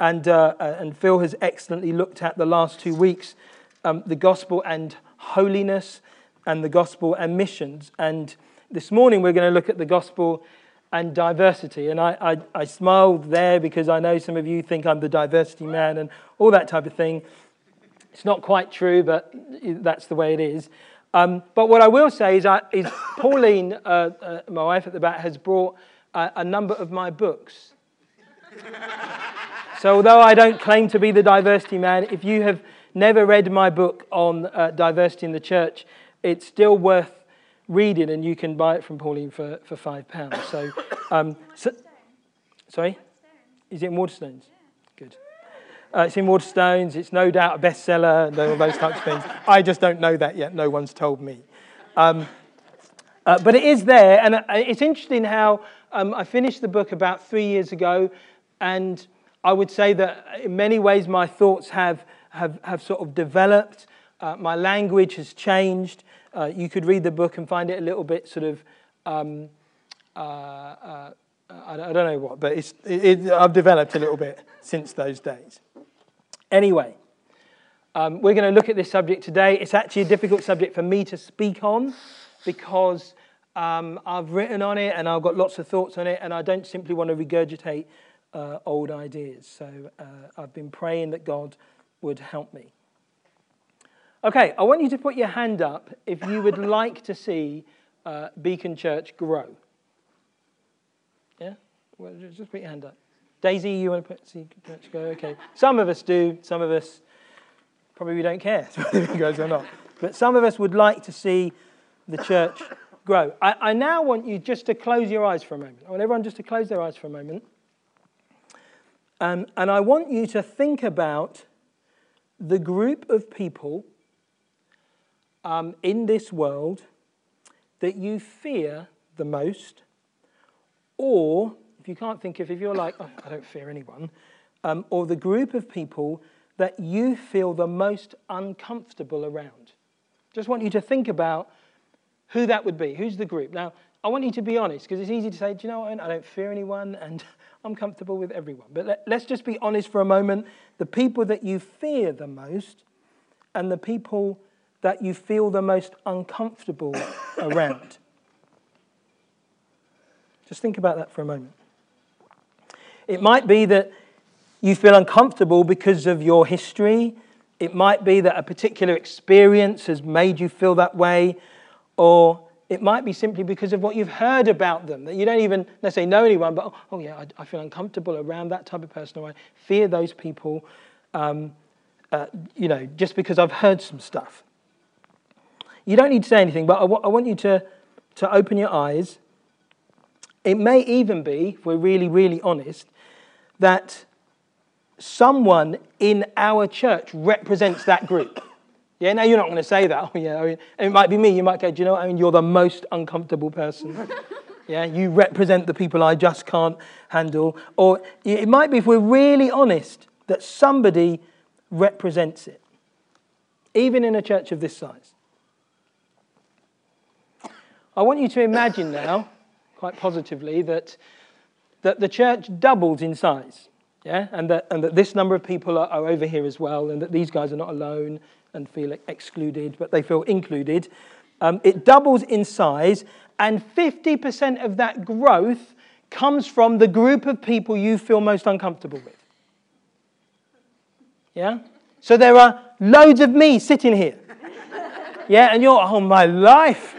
And, uh, uh, and Phil has excellently looked at the last two weeks um, the gospel and holiness, and the gospel and missions. And this morning we're going to look at the gospel and diversity. And I, I, I, smiled there because I know some of you think I'm the diversity man and all that type of thing. It's not quite true, but that's the way it is. Um, but what I will say is, I, is Pauline, uh, uh, my wife at the back, has brought a, a number of my books. So although I don't claim to be the diversity man, if you have never read my book on uh, diversity in the church, it's still worth reading, and you can buy it from Pauline for, for five pounds. So, um, so, sorry, is it in Waterstones? Good. Uh, it's in Waterstones. It's no doubt a bestseller and all those types of things. I just don't know that yet. No one's told me. Um, uh, but it is there, and uh, it's interesting how um, I finished the book about three years ago, and I would say that in many ways my thoughts have, have, have sort of developed. Uh, my language has changed. Uh, you could read the book and find it a little bit sort of, um, uh, uh I, don't know what, but it, it, I've developed a little bit since those days. Anyway, um, we're going to look at this subject today. It's actually a difficult subject for me to speak on because um, I've written on it and I've got lots of thoughts on it, and I don't simply want to regurgitate uh, old ideas. So uh, I've been praying that God would help me. Okay, I want you to put your hand up if you would like to see uh, Beacon Church grow. Yeah? Well, just put your hand up. Daisy, you want to put, see Church go? Okay. Some of us do, some of us probably we don't care whether it goes or not. But some of us would like to see the church grow. I, I now want you just to close your eyes for a moment. I want everyone just to close their eyes for a moment. Um, and I want you to think about the group of people um, in this world that you fear the most, or if you can't think of, if you're like, oh, I don't fear anyone, um, or the group of people that you feel the most uncomfortable around. Just want you to think about who that would be. Who's the group? Now, I want you to be honest because it's easy to say, do you know what? I don't fear anyone and I'm comfortable with everyone. But let, let's just be honest for a moment. The people that you fear the most and the people that you feel the most uncomfortable around? Just think about that for a moment. It might be that you feel uncomfortable because of your history. It might be that a particular experience has made you feel that way. Or it might be simply because of what you've heard about them, that you don't even necessarily know anyone, but oh, yeah, I, I, feel uncomfortable around that type of person, or I fear those people, um, uh, you know, just because I've heard some stuff. You don't need to say anything, but I, w- I want you to, to open your eyes. It may even be, if we're really, really honest, that someone in our church represents that group. Yeah, now you're not going to say that. Oh, yeah, I mean, it might be me. You might go, do you know what I mean? You're the most uncomfortable person. yeah, you represent the people I just can't handle. Or it might be, if we're really honest, that somebody represents it, even in a church of this size. I want you to imagine now, quite positively, that, that the church doubles in size. Yeah? And, that, and that this number of people are, are over here as well, and that these guys are not alone and feel excluded, but they feel included. Um, it doubles in size, and 50% of that growth comes from the group of people you feel most uncomfortable with. Yeah? So there are loads of me sitting here. Yeah, and you're, oh, my life.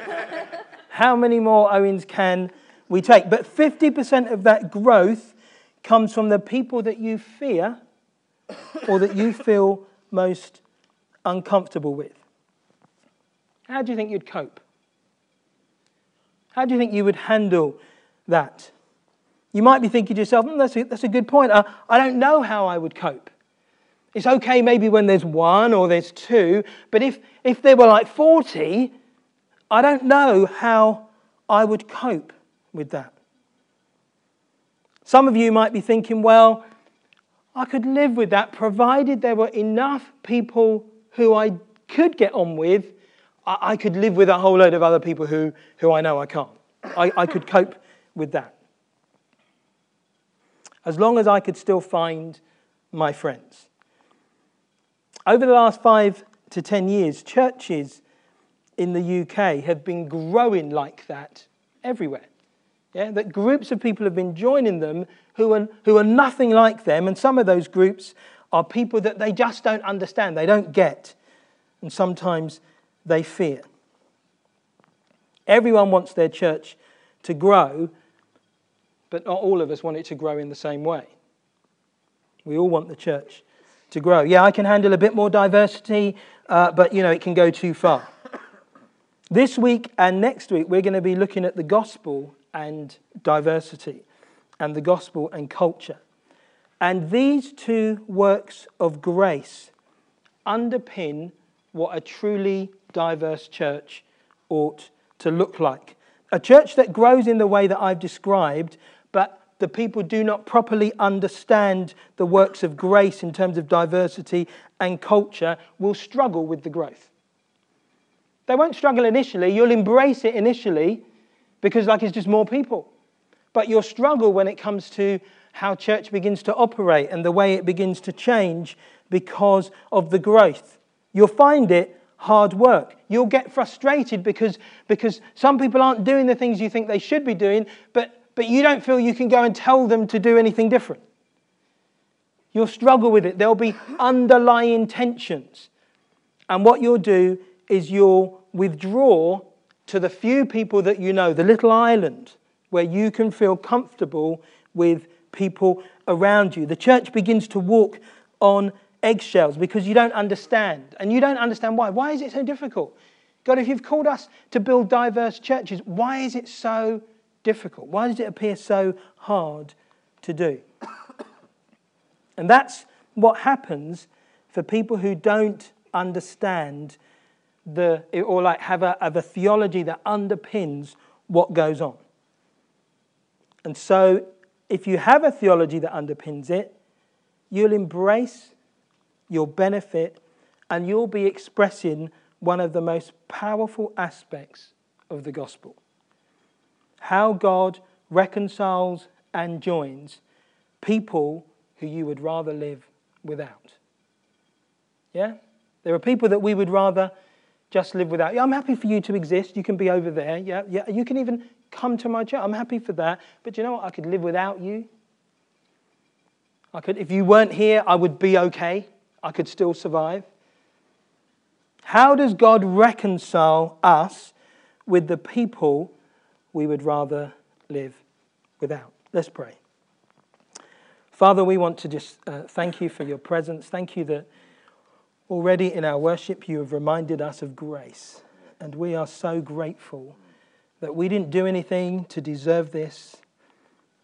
How many more Owens can we take? But 50% of that growth comes from the people that you fear or that you feel most uncomfortable with. How do you think you'd cope? How do you think you would handle that? You might be thinking to yourself, mm, that's, a, that's a good point. I, I don't know how I would cope. It's okay maybe when there's one or there's two, but if, if there were like 40, I don't know how I would cope with that. Some of you might be thinking, well, I could live with that provided there were enough people who I could get on with. I, could live with a whole load of other people who, who I know I can't. I, I could cope with that. As long as I could still find my friends. Over the last five to ten years, churches in the UK have been growing like that everywhere. Yeah, that groups of people have been joining them who are, who are nothing like them, and some of those groups are people that they just don't understand, they don't get, and sometimes they fear. Everyone wants their church to grow, but not all of us want it to grow in the same way. We all want the church to grow. Yeah, I can handle a bit more diversity, uh, but you know, it can go too far. This week and next week, we're going to be looking at the gospel and diversity, and the gospel and culture. And these two works of grace underpin what a truly diverse church ought to look like. A church that grows in the way that I've described, but the people do not properly understand the works of grace in terms of diversity and culture will struggle with the growth. They won't struggle initially, you'll embrace it initially because, like, it's just more people. But you'll struggle when it comes to how church begins to operate and the way it begins to change because of the growth. You'll find it hard work. You'll get frustrated because, because some people aren't doing the things you think they should be doing, but, but you don't feel you can go and tell them to do anything different. You'll struggle with it. There'll be underlying tensions. And what you'll do is you'll withdraw to the few people that you know, the little island where you can feel comfortable with people around you. The church begins to walk on eggshells because you don't understand. And you don't understand why. Why is it so difficult? God, if you've called us to build diverse churches, why is it so difficult? Why does it appear so hard to do? And that's what happens for people who don't understand the, or like have a, have a theology that underpins what goes on. And so, if you have a theology that underpins it, you'll embrace, you'll benefit, and you'll be expressing one of the most powerful aspects of the gospel how God reconciles and joins people who you would rather live without. Yeah? There are people that we would rather just live without you. I'm happy for you to exist. You can be over there. Yeah, yeah. You can even come to my church. I'm happy for that. But you know what? I could live without you. I could, if you weren't here, I would be okay. I could still survive. How does God reconcile us with the people we would rather live without? Let's pray. Father, we want to just uh, thank you for your presence. Thank you that Already in our worship, you have reminded us of grace, and we are so grateful that we didn't do anything to deserve this.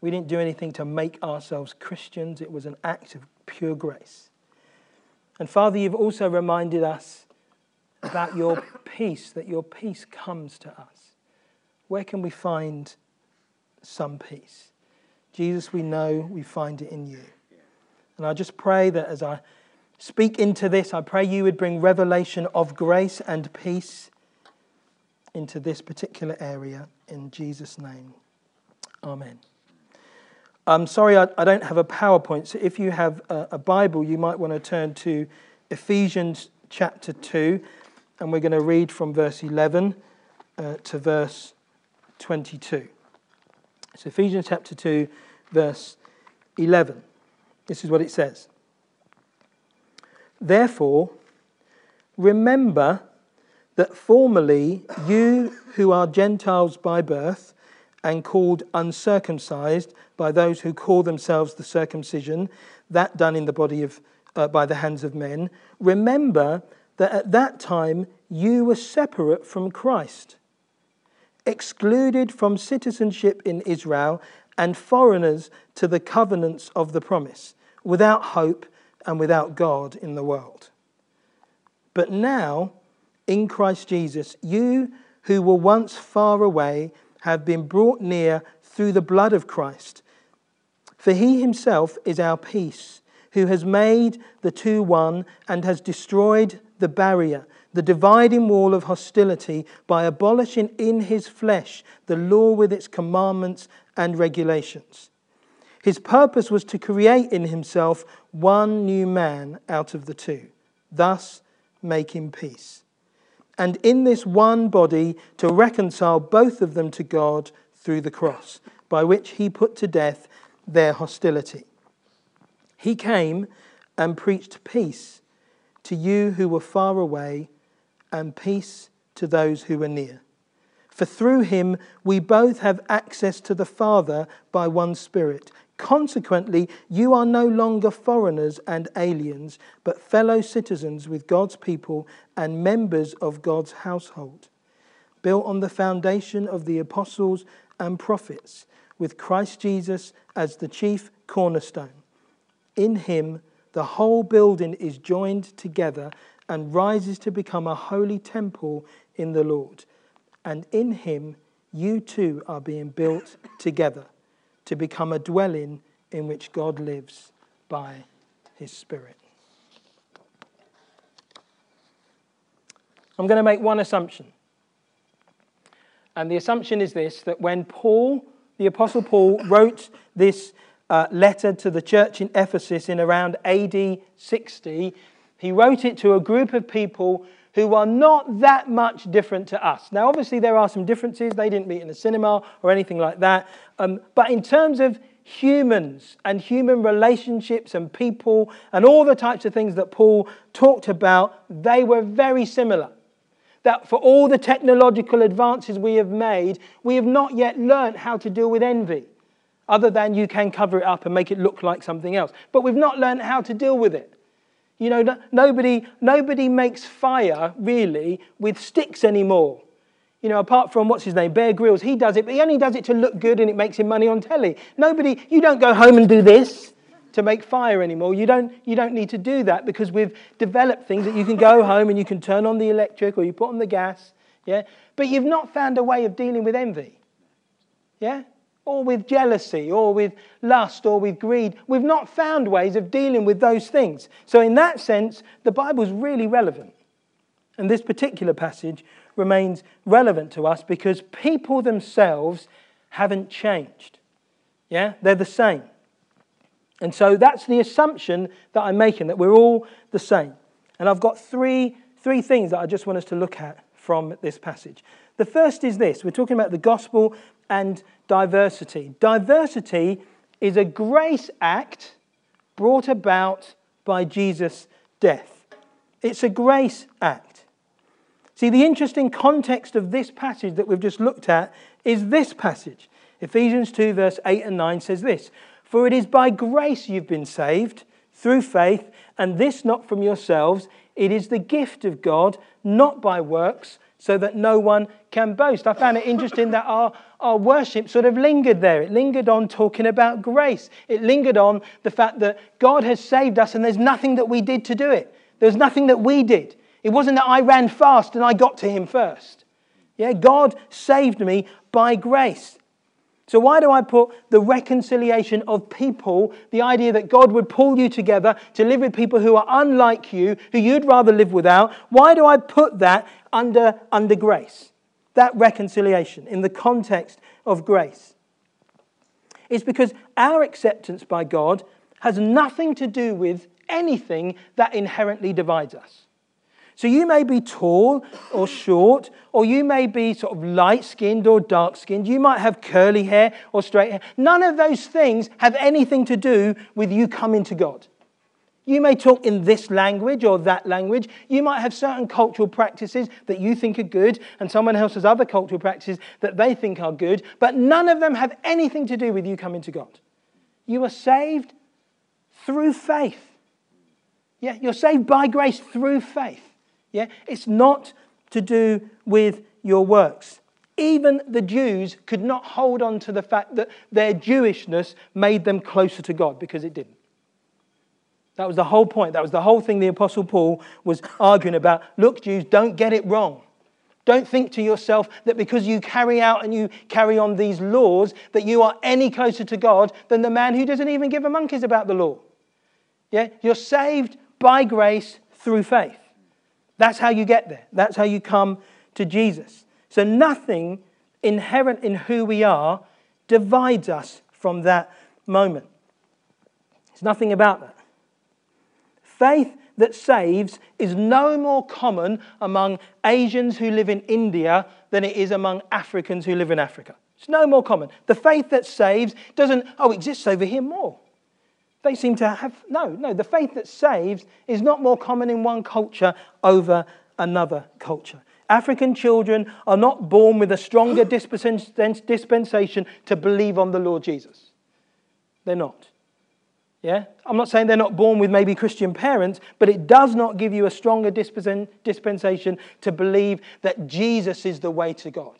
We didn't do anything to make ourselves Christians. It was an act of pure grace. And Father, you've also reminded us about your peace, that your peace comes to us. Where can we find some peace? Jesus, we know we find it in you. And I just pray that as I Speak into this. I pray you would bring revelation of grace and peace into this particular area in Jesus' name. Amen. I'm sorry, I, I don't have a PowerPoint, so if you have a, a Bible, you might want to turn to Ephesians chapter 2, and we're going to read from verse 11 uh, to verse 22. So, Ephesians chapter 2, verse 11. This is what it says. Therefore, remember that formerly you who are Gentiles by birth and called uncircumcised by those who call themselves the circumcision, that done in the body of, uh, by the hands of men, remember that at that time you were separate from Christ, excluded from citizenship in Israel, and foreigners to the covenants of the promise, without hope and without God in the world. But now, in Christ Jesus, you who were once far away have been brought near through the blood of Christ. For he himself is our peace, who has made the two one and has destroyed the barrier, the dividing wall of hostility, by abolishing in his flesh the law with its commandments and regulations His purpose was to create in himself one new man out of the two, thus making peace. And in this one body to reconcile both of them to God through the cross, by which he put to death their hostility. He came and preached peace to you who were far away and peace to those who were near. For through him we both have access to the Father by one Spirit. Consequently, you are no longer foreigners and aliens, but fellow citizens with God's people and members of God's household, built on the foundation of the apostles and prophets, with Christ Jesus as the chief cornerstone. In him, the whole building is joined together and rises to become a holy temple in the Lord. And in him, you too are being built together to become a dwelling in which God lives by his Spirit. I'm going to make one assumption. And the assumption is this that when Paul, the Apostle Paul, wrote this uh, letter to the church in Ephesus in around AD 60, he wrote it to a group of people who are not that much different to us. Now, obviously, there are some differences. They didn't meet in the cinema or anything like that. Um, but in terms of humans and human relationships and people and all the types of things that Paul talked about, they were very similar. That for all the technological advances we have made, we have not yet learned how to deal with envy, other than you can cover it up and make it look like something else. But we've not learned how to deal with it. You know, no, nobody, nobody makes fire really with sticks anymore. You know, apart from what's his name, Bear Grylls, he does it, but he only does it to look good and it makes him money on telly. Nobody, you don't go home and do this to make fire anymore. You don't, you don't need to do that because we've developed things that you can go home and you can turn on the electric or you put on the gas. Yeah? But you've not found a way of dealing with envy. Yeah? Or with jealousy, or with lust, or with greed. We've not found ways of dealing with those things. So, in that sense, the Bible's really relevant. And this particular passage remains relevant to us because people themselves haven't changed. Yeah? They're the same. And so that's the assumption that I'm making, that we're all the same. And I've got three, three things that I just want us to look at from this passage. The first is this we're talking about the gospel and diversity. Diversity is a grace act brought about by Jesus' death. It's a grace act. See, the interesting context of this passage that we've just looked at is this passage. Ephesians 2, verse 8 and 9 says this For it is by grace you've been saved through faith, and this not from yourselves. It is the gift of God, not by works, so that no one can boast. I found it interesting that our, our worship sort of lingered there. It lingered on talking about grace. It lingered on the fact that God has saved us and there's nothing that we did to do it. There's nothing that we did. It wasn't that I ran fast and I got to Him first. Yeah, God saved me by grace. So, why do I put the reconciliation of people, the idea that God would pull you together to live with people who are unlike you, who you'd rather live without? Why do I put that under, under grace? That reconciliation in the context of grace. is because our acceptance by God has nothing to do with anything that inherently divides us. So you may be tall or short, or you may be sort of light skinned or dark skinned. You might have curly hair or straight hair. None of those things have anything to do with you coming to God. You may talk in this language or that language. You might have certain cultural practices that you think are good, and someone else has other cultural practices that they think are good, but none of them have anything to do with you coming to God. You are saved through faith. Yeah, you're saved by grace through faith. Yeah? It's not to do with your works. Even the Jews could not hold on to the fact that their Jewishness made them closer to God because it didn't. That was the whole point. That was the whole thing the Apostle Paul was arguing about. Look, Jews, don't get it wrong. Don't think to yourself that because you carry out and you carry on these laws, that you are any closer to God than the man who doesn't even give a monkeys about the law. Yeah? You're saved by grace through faith. That's how you get there. That's how you come to Jesus. So nothing inherent in who we are divides us from that moment. There's nothing about that. Faith that saves is no more common among Asians who live in India than it is among Africans who live in Africa. It's no more common. The faith that saves doesn't, oh, exists over here more. They seem to have, no, no, the faith that saves is not more common in one culture over another culture. African children are not born with a stronger dispensation to believe on the Lord Jesus. They're not. Yeah? I'm not saying they're not born with maybe Christian parents, but it does not give you a stronger dispensation to believe that Jesus is the way to God.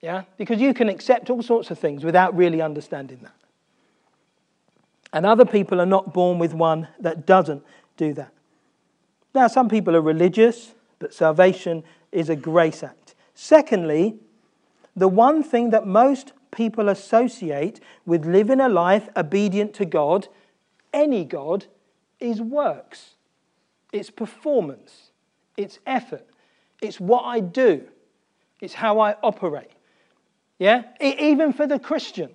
Yeah? Because you can accept all sorts of things without really understanding that. And other people are not born with one that doesn't do that. Now, some people are religious, but salvation is a grace act. Secondly, the one thing that most people associate with living a life obedient to God, any God, is works. It's performance. It's effort. It's what I do. It's how I operate. Yeah? Even for the Christian.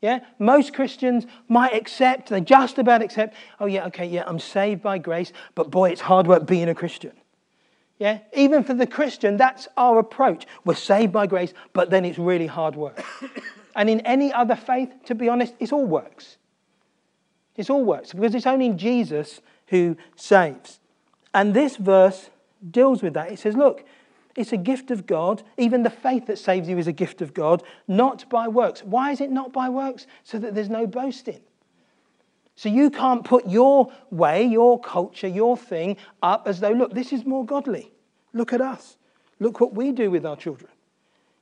Yeah? Most Christians might accept, they just about accept, oh, yeah, okay, yeah, I'm saved by grace, but boy, it's hard work being a Christian. Yeah? Even for the Christian, that's our approach. We're saved by grace, but then it's really hard work. and in any other faith, to be honest, it's all works. It's all works because it's only Jesus who saves. And this verse deals with that. It says, look, it's a gift of God. Even the faith that saves you is a gift of God, not by works. Why is it not by works? So that there's no boasting. So you can't put your way, your culture, your thing up as though, look, this is more godly. Look at us. Look what we do with our children.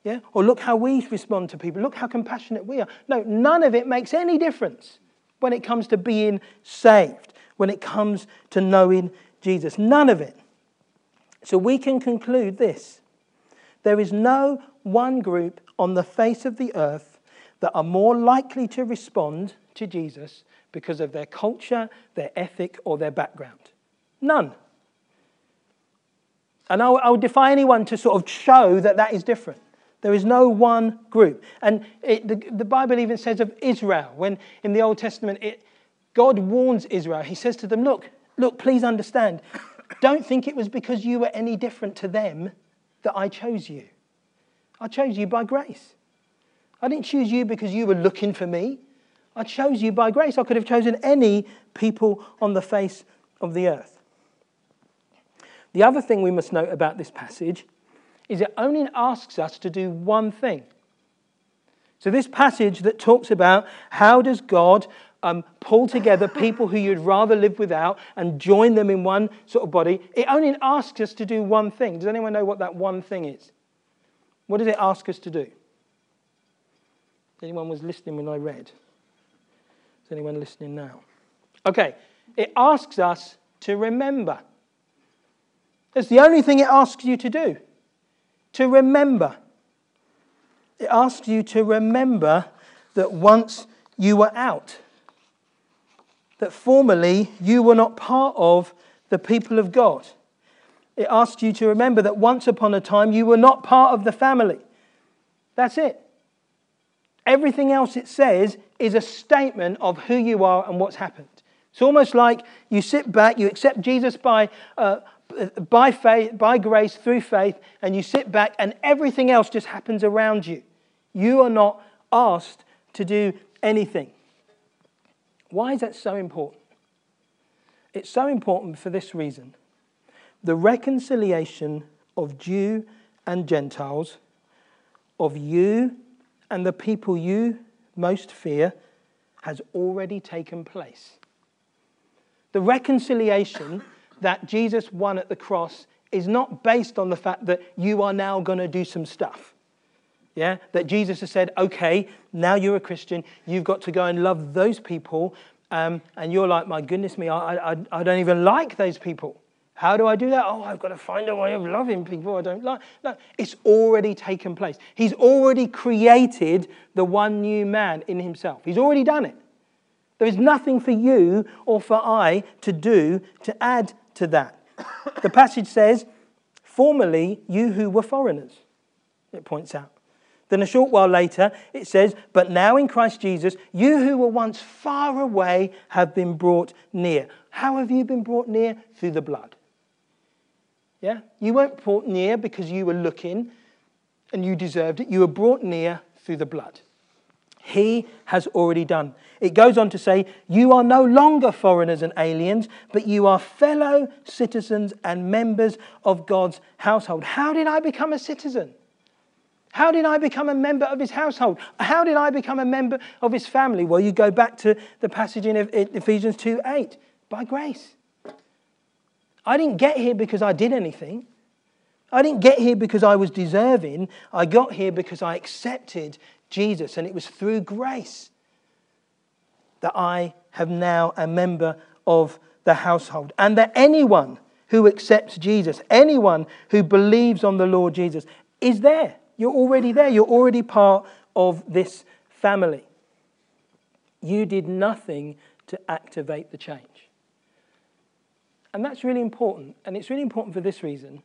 Yeah? Or look how we respond to people. Look how compassionate we are. No, none of it makes any difference when it comes to being saved, when it comes to knowing Jesus. None of it. So we can conclude this there is no one group on the face of the earth that are more likely to respond to Jesus because of their culture, their ethic, or their background. None. And I would defy anyone to sort of show that that is different. There is no one group. And it, the, the, Bible even says of Israel, when in the Old Testament, it, God warns Israel. He says to them, Look, look, please understand. Don't think it was because you were any different to them that I chose you. I chose you by grace. I didn't choose you because you were looking for me. I chose you by grace. I could have chosen any people on the face of the earth. The other thing we must note about this passage is it only asks us to do one thing. So, this passage that talks about how does God um, pull together people who you'd rather live without and join them in one sort of body, it only asks us to do one thing. Does anyone know what that one thing is? What does it ask us to do? Anyone was listening when I read? Anyone listening now? Okay, it asks us to remember. That's the only thing it asks you to do. To remember. It asks you to remember that once you were out, that formerly you were not part of the people of God. It asks you to remember that once upon a time you were not part of the family. That's it. Everything else it says is a statement of who you are and what's happened. It's almost like you sit back, you accept Jesus by, uh, by faith, by grace, through faith, and you sit back, and everything else just happens around you. You are not asked to do anything. Why is that so important? It's so important for this reason the reconciliation of Jew and Gentiles, of you and the people you most fear has already taken place. The reconciliation that Jesus won at the cross is not based on the fact that you are now going to do some stuff. Yeah? That Jesus has said, okay, now you're a Christian, you've got to go and love those people. Um, and you're like, my goodness me, I, I, I don't even like those people. How do I do that? Oh, I've got to find a way of loving people I don't like. No, it's already taken place. He's already created the one new man in himself. He's already done it. There is nothing for you or for I to do to add to that. The passage says, Formerly, you who were foreigners, it points out. Then a short while later, it says, But now in Christ Jesus, you who were once far away have been brought near. How have you been brought near? Through the blood. Yeah? You weren't brought near because you were looking and you deserved it. You were brought near through the blood. He has already done. It goes on to say, You are no longer foreigners and aliens, but you are fellow citizens and members of God's household. How did I become a citizen? How did I become a member of his household? How did I become a member of his family? Well, you go back to the passage in Ephesians 2 8 by grace. I didn't get here because I did anything. I didn't get here because I was deserving. I got here because I accepted Jesus, and it was through grace that I have now a member of the household. And that anyone who accepts Jesus, anyone who believes on the Lord Jesus, is there. You're already there. You're already part of this family. You did nothing to activate the change. And that's really important. And it's really important for this reason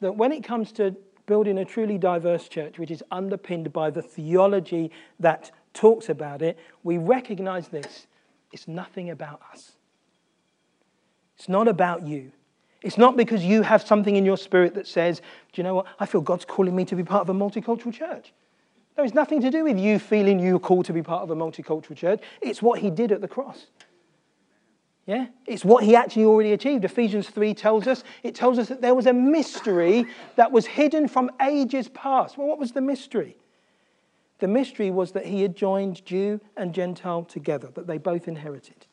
that when it comes to building a truly diverse church, which is underpinned by the theology that talks about it, we recognize this. It's nothing about us. It's not about you. It's not because you have something in your spirit that says, Do you know what? I feel God's calling me to be part of a multicultural church. No, it's nothing to do with you feeling you're called to be part of a multicultural church. It's what He did at the cross. Yeah? It's what he actually already achieved. Ephesians 3 tells us, it tells us that there was a mystery that was hidden from ages past. Well, what was the mystery? The mystery was that he had joined Jew and Gentile together, that they both inherited.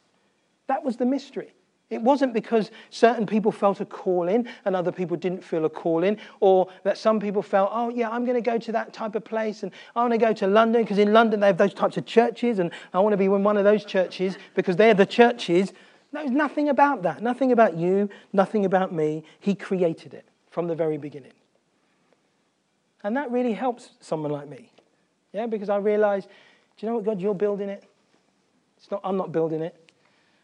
That was the mystery. It wasn't because certain people felt a calling and other people didn't feel a calling, or that some people felt, oh, yeah, I'm going to go to that type of place and I want to go to London because in London they have those types of churches and I want to be in one of those churches because they're the churches no, nothing about that. Nothing about you, nothing about me. He created it from the very beginning. And that really helps someone like me. Yeah, because I realize, do you know what, God, you're building it. It's not, I'm not building it.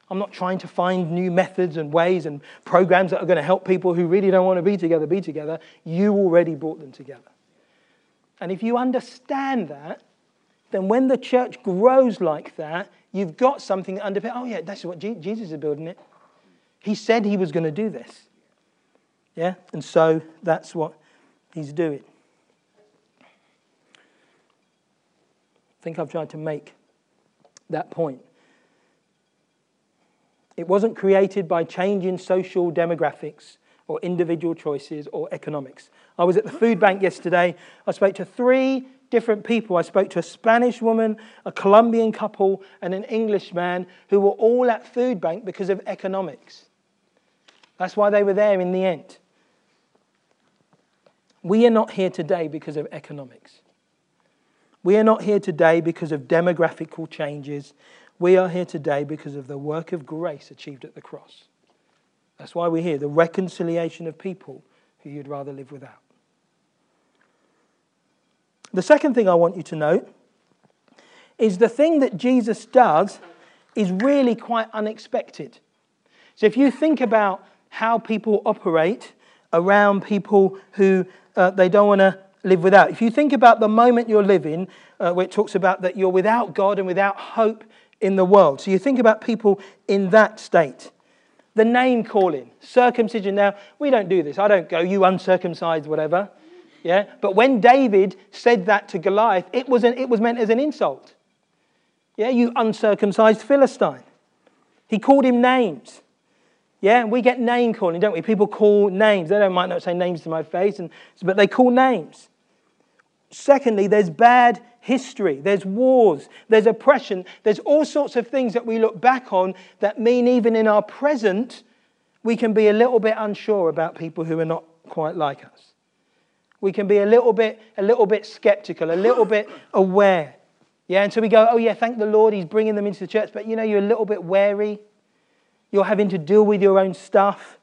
I'm not trying to find new methods and ways and programs that are going to help people who really don't want to be together be together. You already brought them together. And if you understand that, then when the church grows like that, you've got something under. Oh, yeah, that's what Jesus is building it. He said he was going to do this. Yeah? And so that's what he's doing. I think I've tried to make that point. It wasn't created by changing social demographics or individual choices or economics. I was at the food bank yesterday. I spoke to three different people. I spoke to a Spanish woman, a Colombian couple, and an English man who were all at food bank because of economics. That's why they were there in the end. We are not here today because of economics. We are not here today because of demographical changes. We are here today because of the work of grace achieved at the cross. That's why we're here the reconciliation of people who you'd rather live without. The second thing I want you to note is the thing that Jesus does is really quite unexpected. So if you think about how people operate around people who uh, they don't want to live without, if you think about the moment you're living, uh, where it talks about that you're without God and without hope in the world. So you think about people in that state. The name calling, circumcision. Now, we don't do this. I don't go, you uncircumcised, whatever. Yeah? But when David said that to Goliath, it was, an, it was meant as an insult. Yeah, you uncircumcised Philistine. He called him names. Yeah, we get name calling, don't we? People call names. They don't might not say names to my face, and, but they call names. Secondly, there's bad history, there's wars, there's oppression, there's all sorts of things that we look back on that mean even in our present, we can be a little bit unsure about people who are not quite like us. We can be a little bit, a little bit skeptical, a little bit aware. Yeah, and so we go, oh yeah, thank the Lord, He's bringing them into the church. But you know, you're a little bit wary. You're having to deal with your own stuff.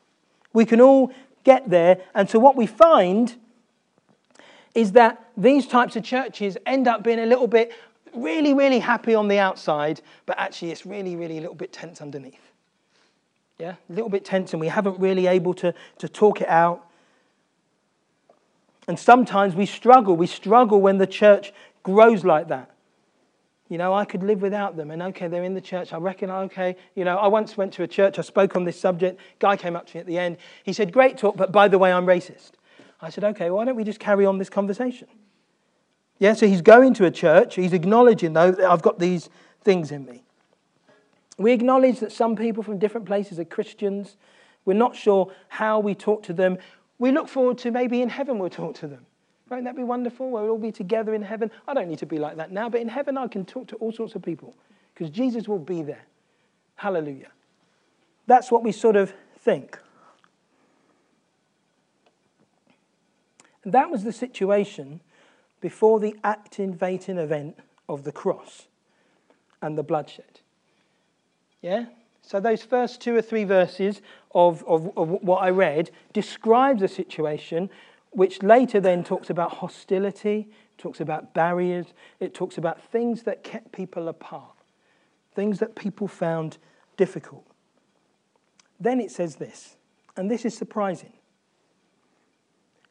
We can all get there. And so what we find is that these types of churches end up being a little bit really, really happy on the outside, but actually it's really, really a little bit tense underneath. Yeah, a little bit tense, and we haven't really able to, to talk it out. And sometimes we struggle. We struggle when the church grows like that. You know, I could live without them. And okay, they're in the church. I reckon, okay. You know, I once went to a church. I spoke on this subject. Guy came up to me at the end. He said, Great talk, but by the way, I'm racist. I said, Okay, why don't we just carry on this conversation? Yeah, so he's going to a church. He's acknowledging, though, that I've got these things in me. We acknowledge that some people from different places are Christians. We're not sure how we talk to them. We look forward to maybe in heaven we'll talk to them. Won't that be wonderful? We'll all be together in heaven. I don't need to be like that now, but in heaven I can talk to all sorts of people because Jesus will be there. Hallelujah. That's what we sort of think. And that was the situation before the activating event of the cross and the bloodshed. Yeah? So those first two or three verses of, of, of what I read describes a situation which later then talks about hostility, talks about barriers, it talks about things that kept people apart, things that people found difficult. Then it says this, and this is surprising.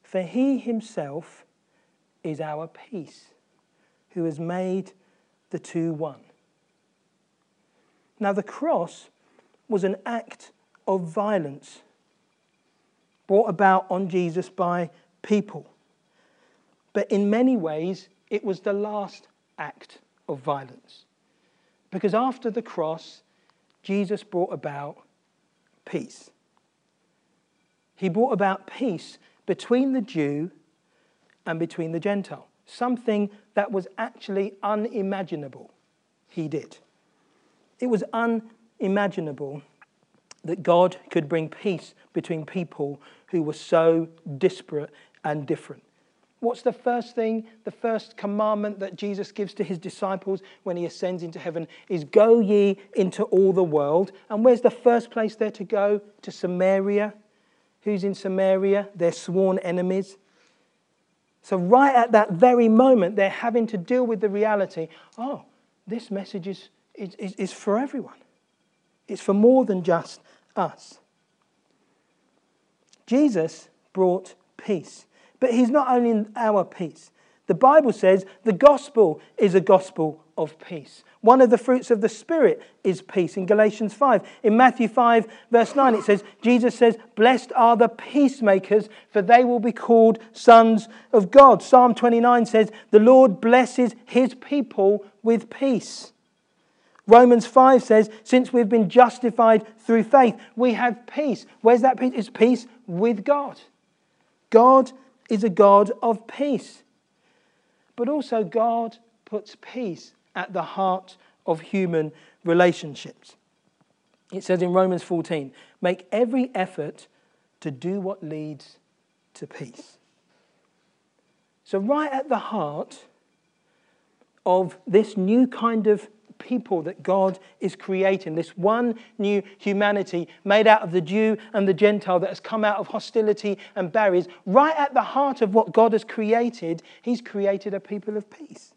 For he himself is our peace, who has made the two one. Now, the cross was an act of violence brought about on Jesus by people. But in many ways, it was the last act of violence. Because after the cross, Jesus brought about peace. He brought about peace between the Jew and between the Gentile, something that was actually unimaginable. He did. It was unimaginable that God could bring peace between people who were so disparate and different. What's the first thing, the first commandment that Jesus gives to his disciples when he ascends into heaven is go ye into all the world. And where's the first place there to go? To Samaria. Who's in Samaria? Their sworn enemies. So, right at that very moment, they're having to deal with the reality oh, this message is, is, is for everyone, it's for more than just us. Jesus brought peace. But he's not only our peace. The Bible says the gospel is a gospel of peace. One of the fruits of the Spirit is peace in Galatians 5. In Matthew 5, verse 9, it says, Jesus says, Blessed are the peacemakers, for they will be called sons of God. Psalm 29 says, The Lord blesses his people with peace. Romans 5 says, Since we've been justified through faith, we have peace. Where's that peace? It's peace with God. God is a God of peace. But also, God puts peace at the heart of human relationships. It says in Romans 14, make every effort to do what leads to peace. So, right at the heart of this new kind of people that God is creating, this one new humanity made out of the Jew and the Gentile that has come out of hostility and barriers, right at the heart of what God has created, He's created a people of peace.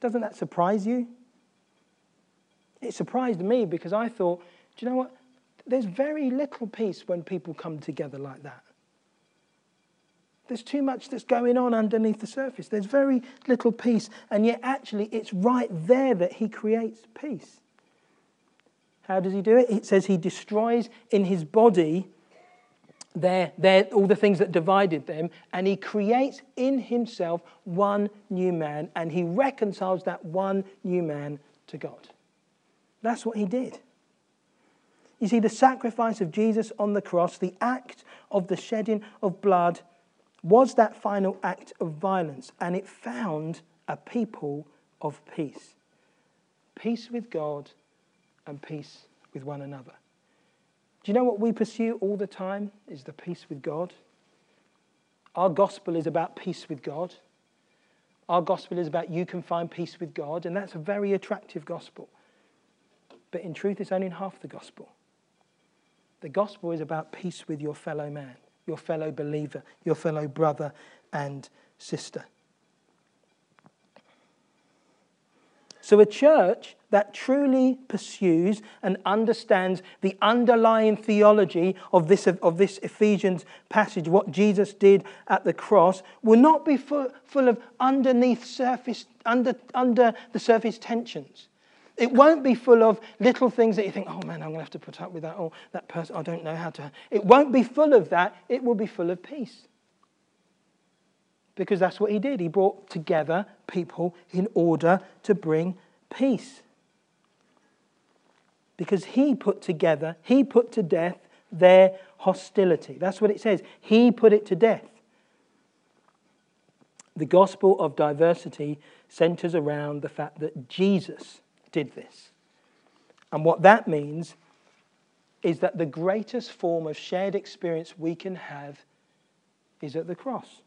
Doesn't that surprise you? It surprised me because I thought, do you know what? There's very little peace when people come together like that. There's too much that's going on underneath the surface. There's very little peace. And yet, actually, it's right there that he creates peace. How does he do it? It says he destroys in his body their, their, all the things that divided them, and he creates in himself one new man, and he reconciles that one new man to God. That's what he did. You see, the sacrifice of Jesus on the cross, the act of the shedding of blood, was that final act of violence, and it found a people of peace peace with God and peace with one another. Do you know what we pursue all the time is the peace with God? Our gospel is about peace with God. Our gospel is about you can find peace with God, and that's a very attractive gospel. But in truth, it's only half the gospel. The gospel is about peace with your fellow man your fellow believer, your fellow brother and sister. So, a church that truly pursues and understands the underlying theology of this, of this Ephesians passage, what Jesus did at the cross, will not be full, full of underneath surface, under, under the surface tensions. It won't be full of little things that you think, oh man, I'm going to have to put up with that, or that person, I don't know how to. It won't be full of that. It will be full of peace. Because that's what he did. He brought together people in order to bring peace. Because he put together, he put to death their hostility. That's what it says. He put it to death. The gospel of diversity centers around the fact that Jesus did this. And what that means is that the greatest form of shared experience we can have is at the cross.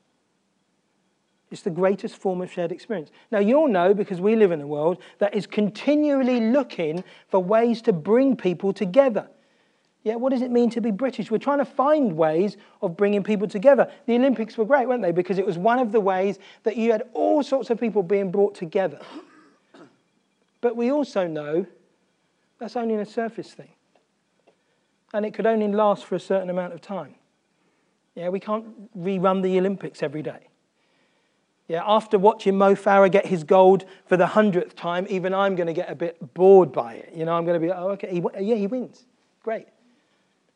It's the greatest form of shared experience. Now, you'll know, because we live in a world that is continually looking for ways to bring people together. Yeah, what does it mean to be British? We're trying to find ways of bringing people together. The Olympics were great, weren't they? Because it was one of the ways that you had all sorts of people being brought together. But we also know that's only a surface thing. And it could only last for a certain amount of time. Yeah, we can't rerun the Olympics every day. Yeah, after watching Mo Farah get his gold for the hundredth time, even I'm going to get a bit bored by it. You know, I'm going to be, oh, okay, he, yeah, he wins. Great.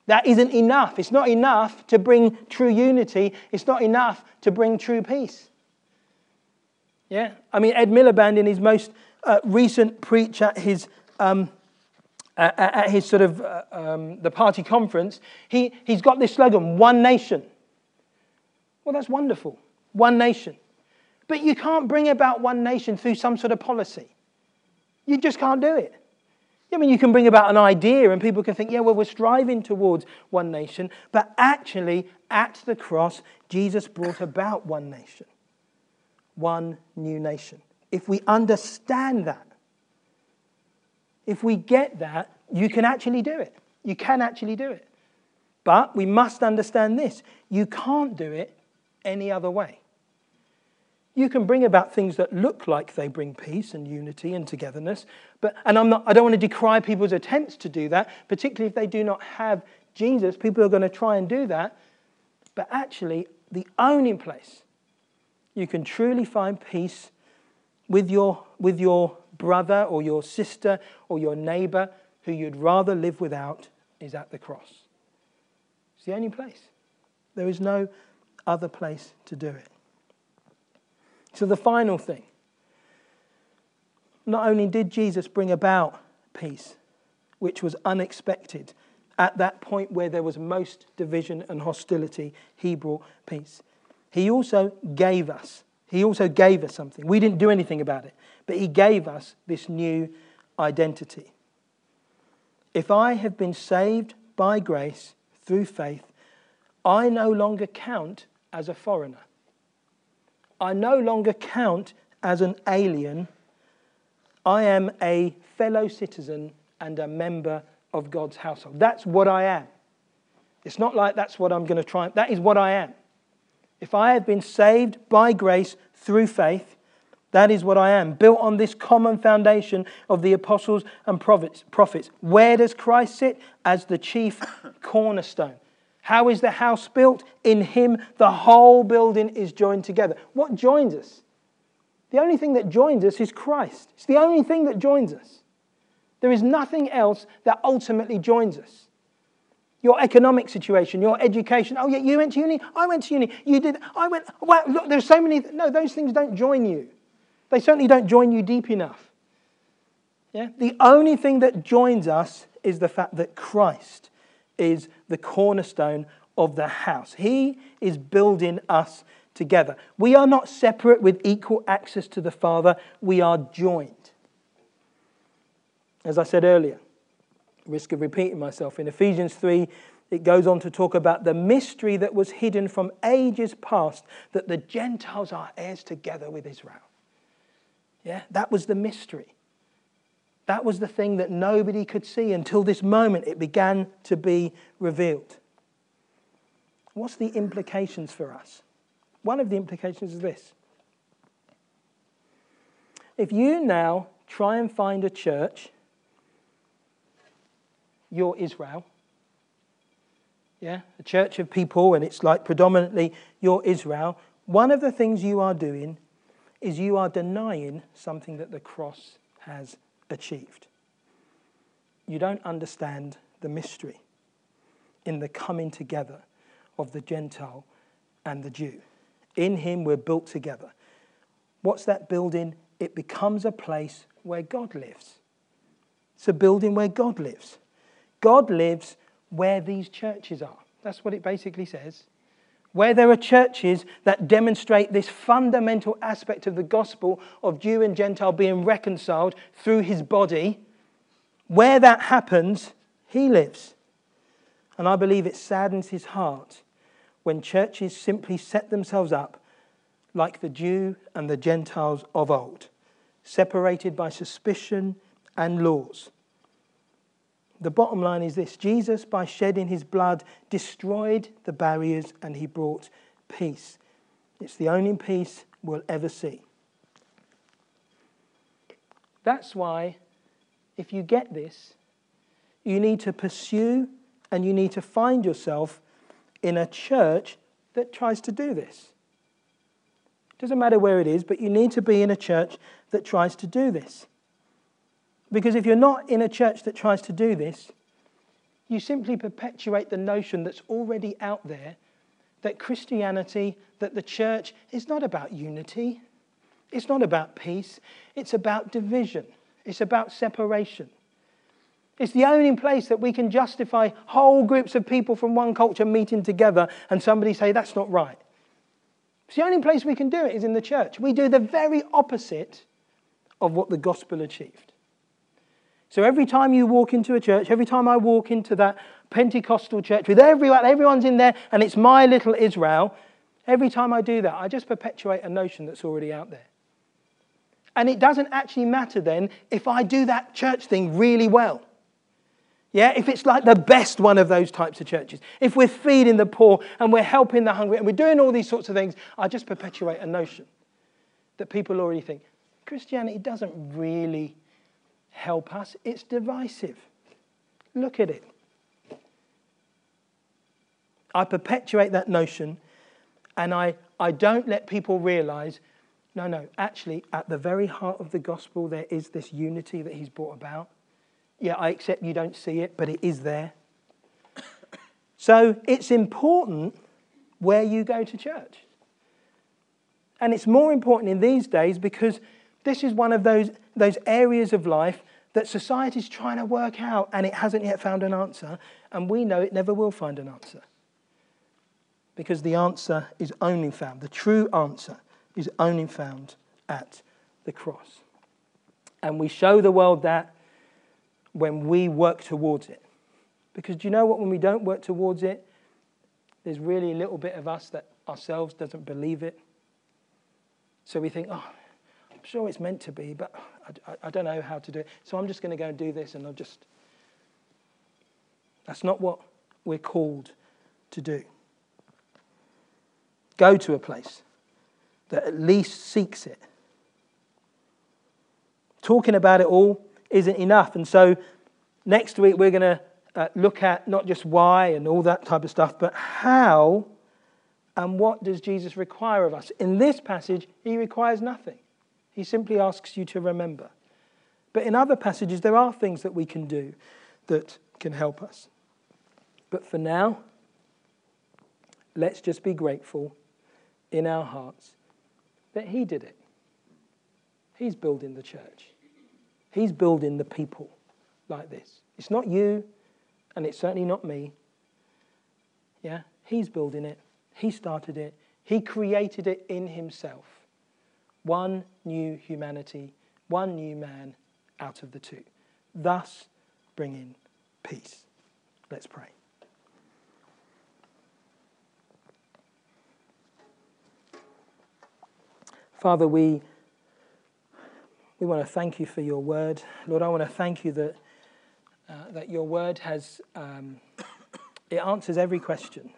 That isn't enough. It's not enough to bring true unity. It's not enough to bring true peace. Yeah? I mean, Ed Miliband, in his most uh, recent preach at his, um, at his sort of, uh, um, the party conference, he, he's got this slogan, One Nation. Well, that's wonderful. One Nation. But you can't bring about one nation through some sort of policy. You just can't do it. I mean, you can bring about an idea and people can think, yeah, well, we're striving towards one nation. But actually, at the cross, Jesus brought about one nation, one new nation. If we understand that, if we get that, you can actually do it. You can actually do it. But we must understand this you can't do it any other way. You can bring about things that look like they bring peace and unity and togetherness. But, and I'm not, I don't want to decry people's attempts to do that, particularly if they do not have Jesus. People are going to try and do that. But actually, the only place you can truly find peace with your, with your brother or your sister or your neighbor who you'd rather live without is at the cross. It's the only place. There is no other place to do it. So, the final thing not only did Jesus bring about peace, which was unexpected, at that point where there was most division and hostility, he brought peace. He also gave us, he also gave us something. We didn't do anything about it, but he gave us this new identity. If I have been saved by grace through faith, I no longer count as a foreigner. I no longer count as an alien. I am a fellow citizen and a member of God's household. That's what I am. It's not like that's what I'm going to try. That is what I am. If I have been saved by grace through faith, that is what I am, built on this common foundation of the apostles and prophets. Where does Christ sit? As the chief cornerstone. How is the house built? In Him, the whole building is joined together. What joins us? The only thing that joins us is Christ. It's the only thing that joins us. There is nothing else that ultimately joins us. Your economic situation, your education. Oh, yeah, you went to uni. I went to uni. You did. I went. Wow, look, there's so many. No, those things don't join you. They certainly don't join you deep enough. Yeah? The only thing that joins us is the fact that Christ is the cornerstone of the house. He is building us together. We are not separate with equal access to the Father, we are joined. As I said earlier, risk of repeating myself, in Ephesians 3, it goes on to talk about the mystery that was hidden from ages past that the Gentiles are heirs together with Israel. Yeah, that was the mystery. That was the thing that nobody could see until this moment it began to be revealed. What's the implications for us? One of the implications is this. If you now try and find a church, you're Israel. Yeah, a church of people, and it's like predominantly you're Israel. One of the things you are doing is you are denying something that the cross has achieved. You don't understand the mystery in the coming together of the Gentile and the Jew. In him, we're built together. What's that building? It becomes a place where God lives. It's a building where God lives. God lives where these churches are. That's what it basically says. Where there are churches that demonstrate this fundamental aspect of the gospel of Jew and Gentile being reconciled through his body, where that happens, he lives. And I believe it saddens his heart when churches simply set themselves up like the Jew and the Gentiles of old, separated by suspicion and laws. The bottom line is this Jesus, by shedding his blood, destroyed the barriers and he brought peace. It's the only peace we'll ever see. That's why, if you get this, you need to pursue and you need to find yourself in a church that tries to do this. It doesn't matter where it is, but you need to be in a church that tries to do this. Because if you're not in a church that tries to do this, you simply perpetuate the notion that's already out there that Christianity, that the church is not about unity, it's not about peace, it's about division, it's about separation. It's the only place that we can justify whole groups of people from one culture meeting together and somebody say that's not right. It's the only place we can do it is in the church. We do the very opposite of what the gospel achieved. So every time you walk into a church, every time I walk into that Pentecostal church with everyone, everyone's in there and it's my little Israel, every time I do that, I just perpetuate a notion that's already out there. And it doesn't actually matter then if I do that church thing really well. Yeah, if it's like the best one of those types of churches, if we're feeding the poor and we're helping the hungry and we're doing all these sorts of things, I just perpetuate a notion that people already think Christianity doesn't really help us, it's divisive. Look at it. I perpetuate that notion and I, I don't let people realize no, no, actually, at the very heart of the gospel, there is this unity that he's brought about. Yeah, I accept you don't see it, but it is there. So it's important where you go to church. And it's more important in these days because this is one of those, those areas of life that society is trying to work out and it hasn't yet found an answer. And we know it never will find an answer. Because the answer is only found, the true answer is only found at the cross. And we show the world that when we work towards it. Because do you know what? When we don't work towards it, there's really a little bit of us that ourselves doesn't believe it. So we think, oh, sure it's meant to be, but I, I don't know how to do it. So I'm just going to go and do this, and I'll just. That's not what we're called to do. Go to a place that at least seeks it. Talking about it all isn't enough. And so next week we're going to uh, look at not just why and all that type of stuff, but how and what does Jesus require of us. In this passage, he requires nothing. He simply asks you to remember. But in other passages, there are things that we can do that can help us. But for now, let's just be grateful in our hearts that He did it. He's building the church. He's building the people like this. It's not you, and it's certainly not me. Yeah? He's building it. He started it. He created it in Himself. One new humanity, one new man out of the two. Thus, bringing peace. Let's pray. Father, we we want to thank you for your word. Lord, I want to thank you that, uh, that your word has, um, it answers every question.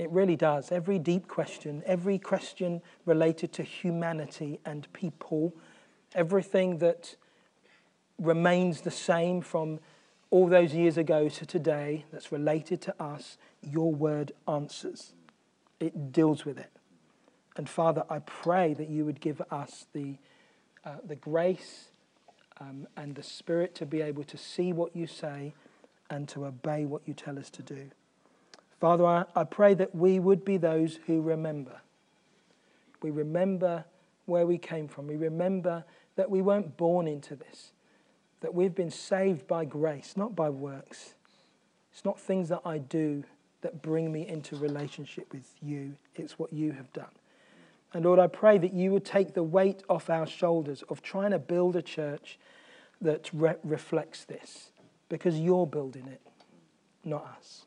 It really does. Every deep question, every question related to humanity and people, Everything that remains the same from all those years ago to today that's related to us, your word answers. It deals with it. And Father, I pray that you would give us the, uh, the grace um, and the spirit to be able to see what you say and to obey what you tell us to do. Father, I, I pray that we would be those who remember. We remember where we came from. We remember that we weren't born into this, that we've been saved by grace, not by works. It's not things that I do that bring me into relationship with you, it's what you have done. And Lord, I pray that you would take the weight off our shoulders of trying to build a church that re- reflects this, because you're building it, not us.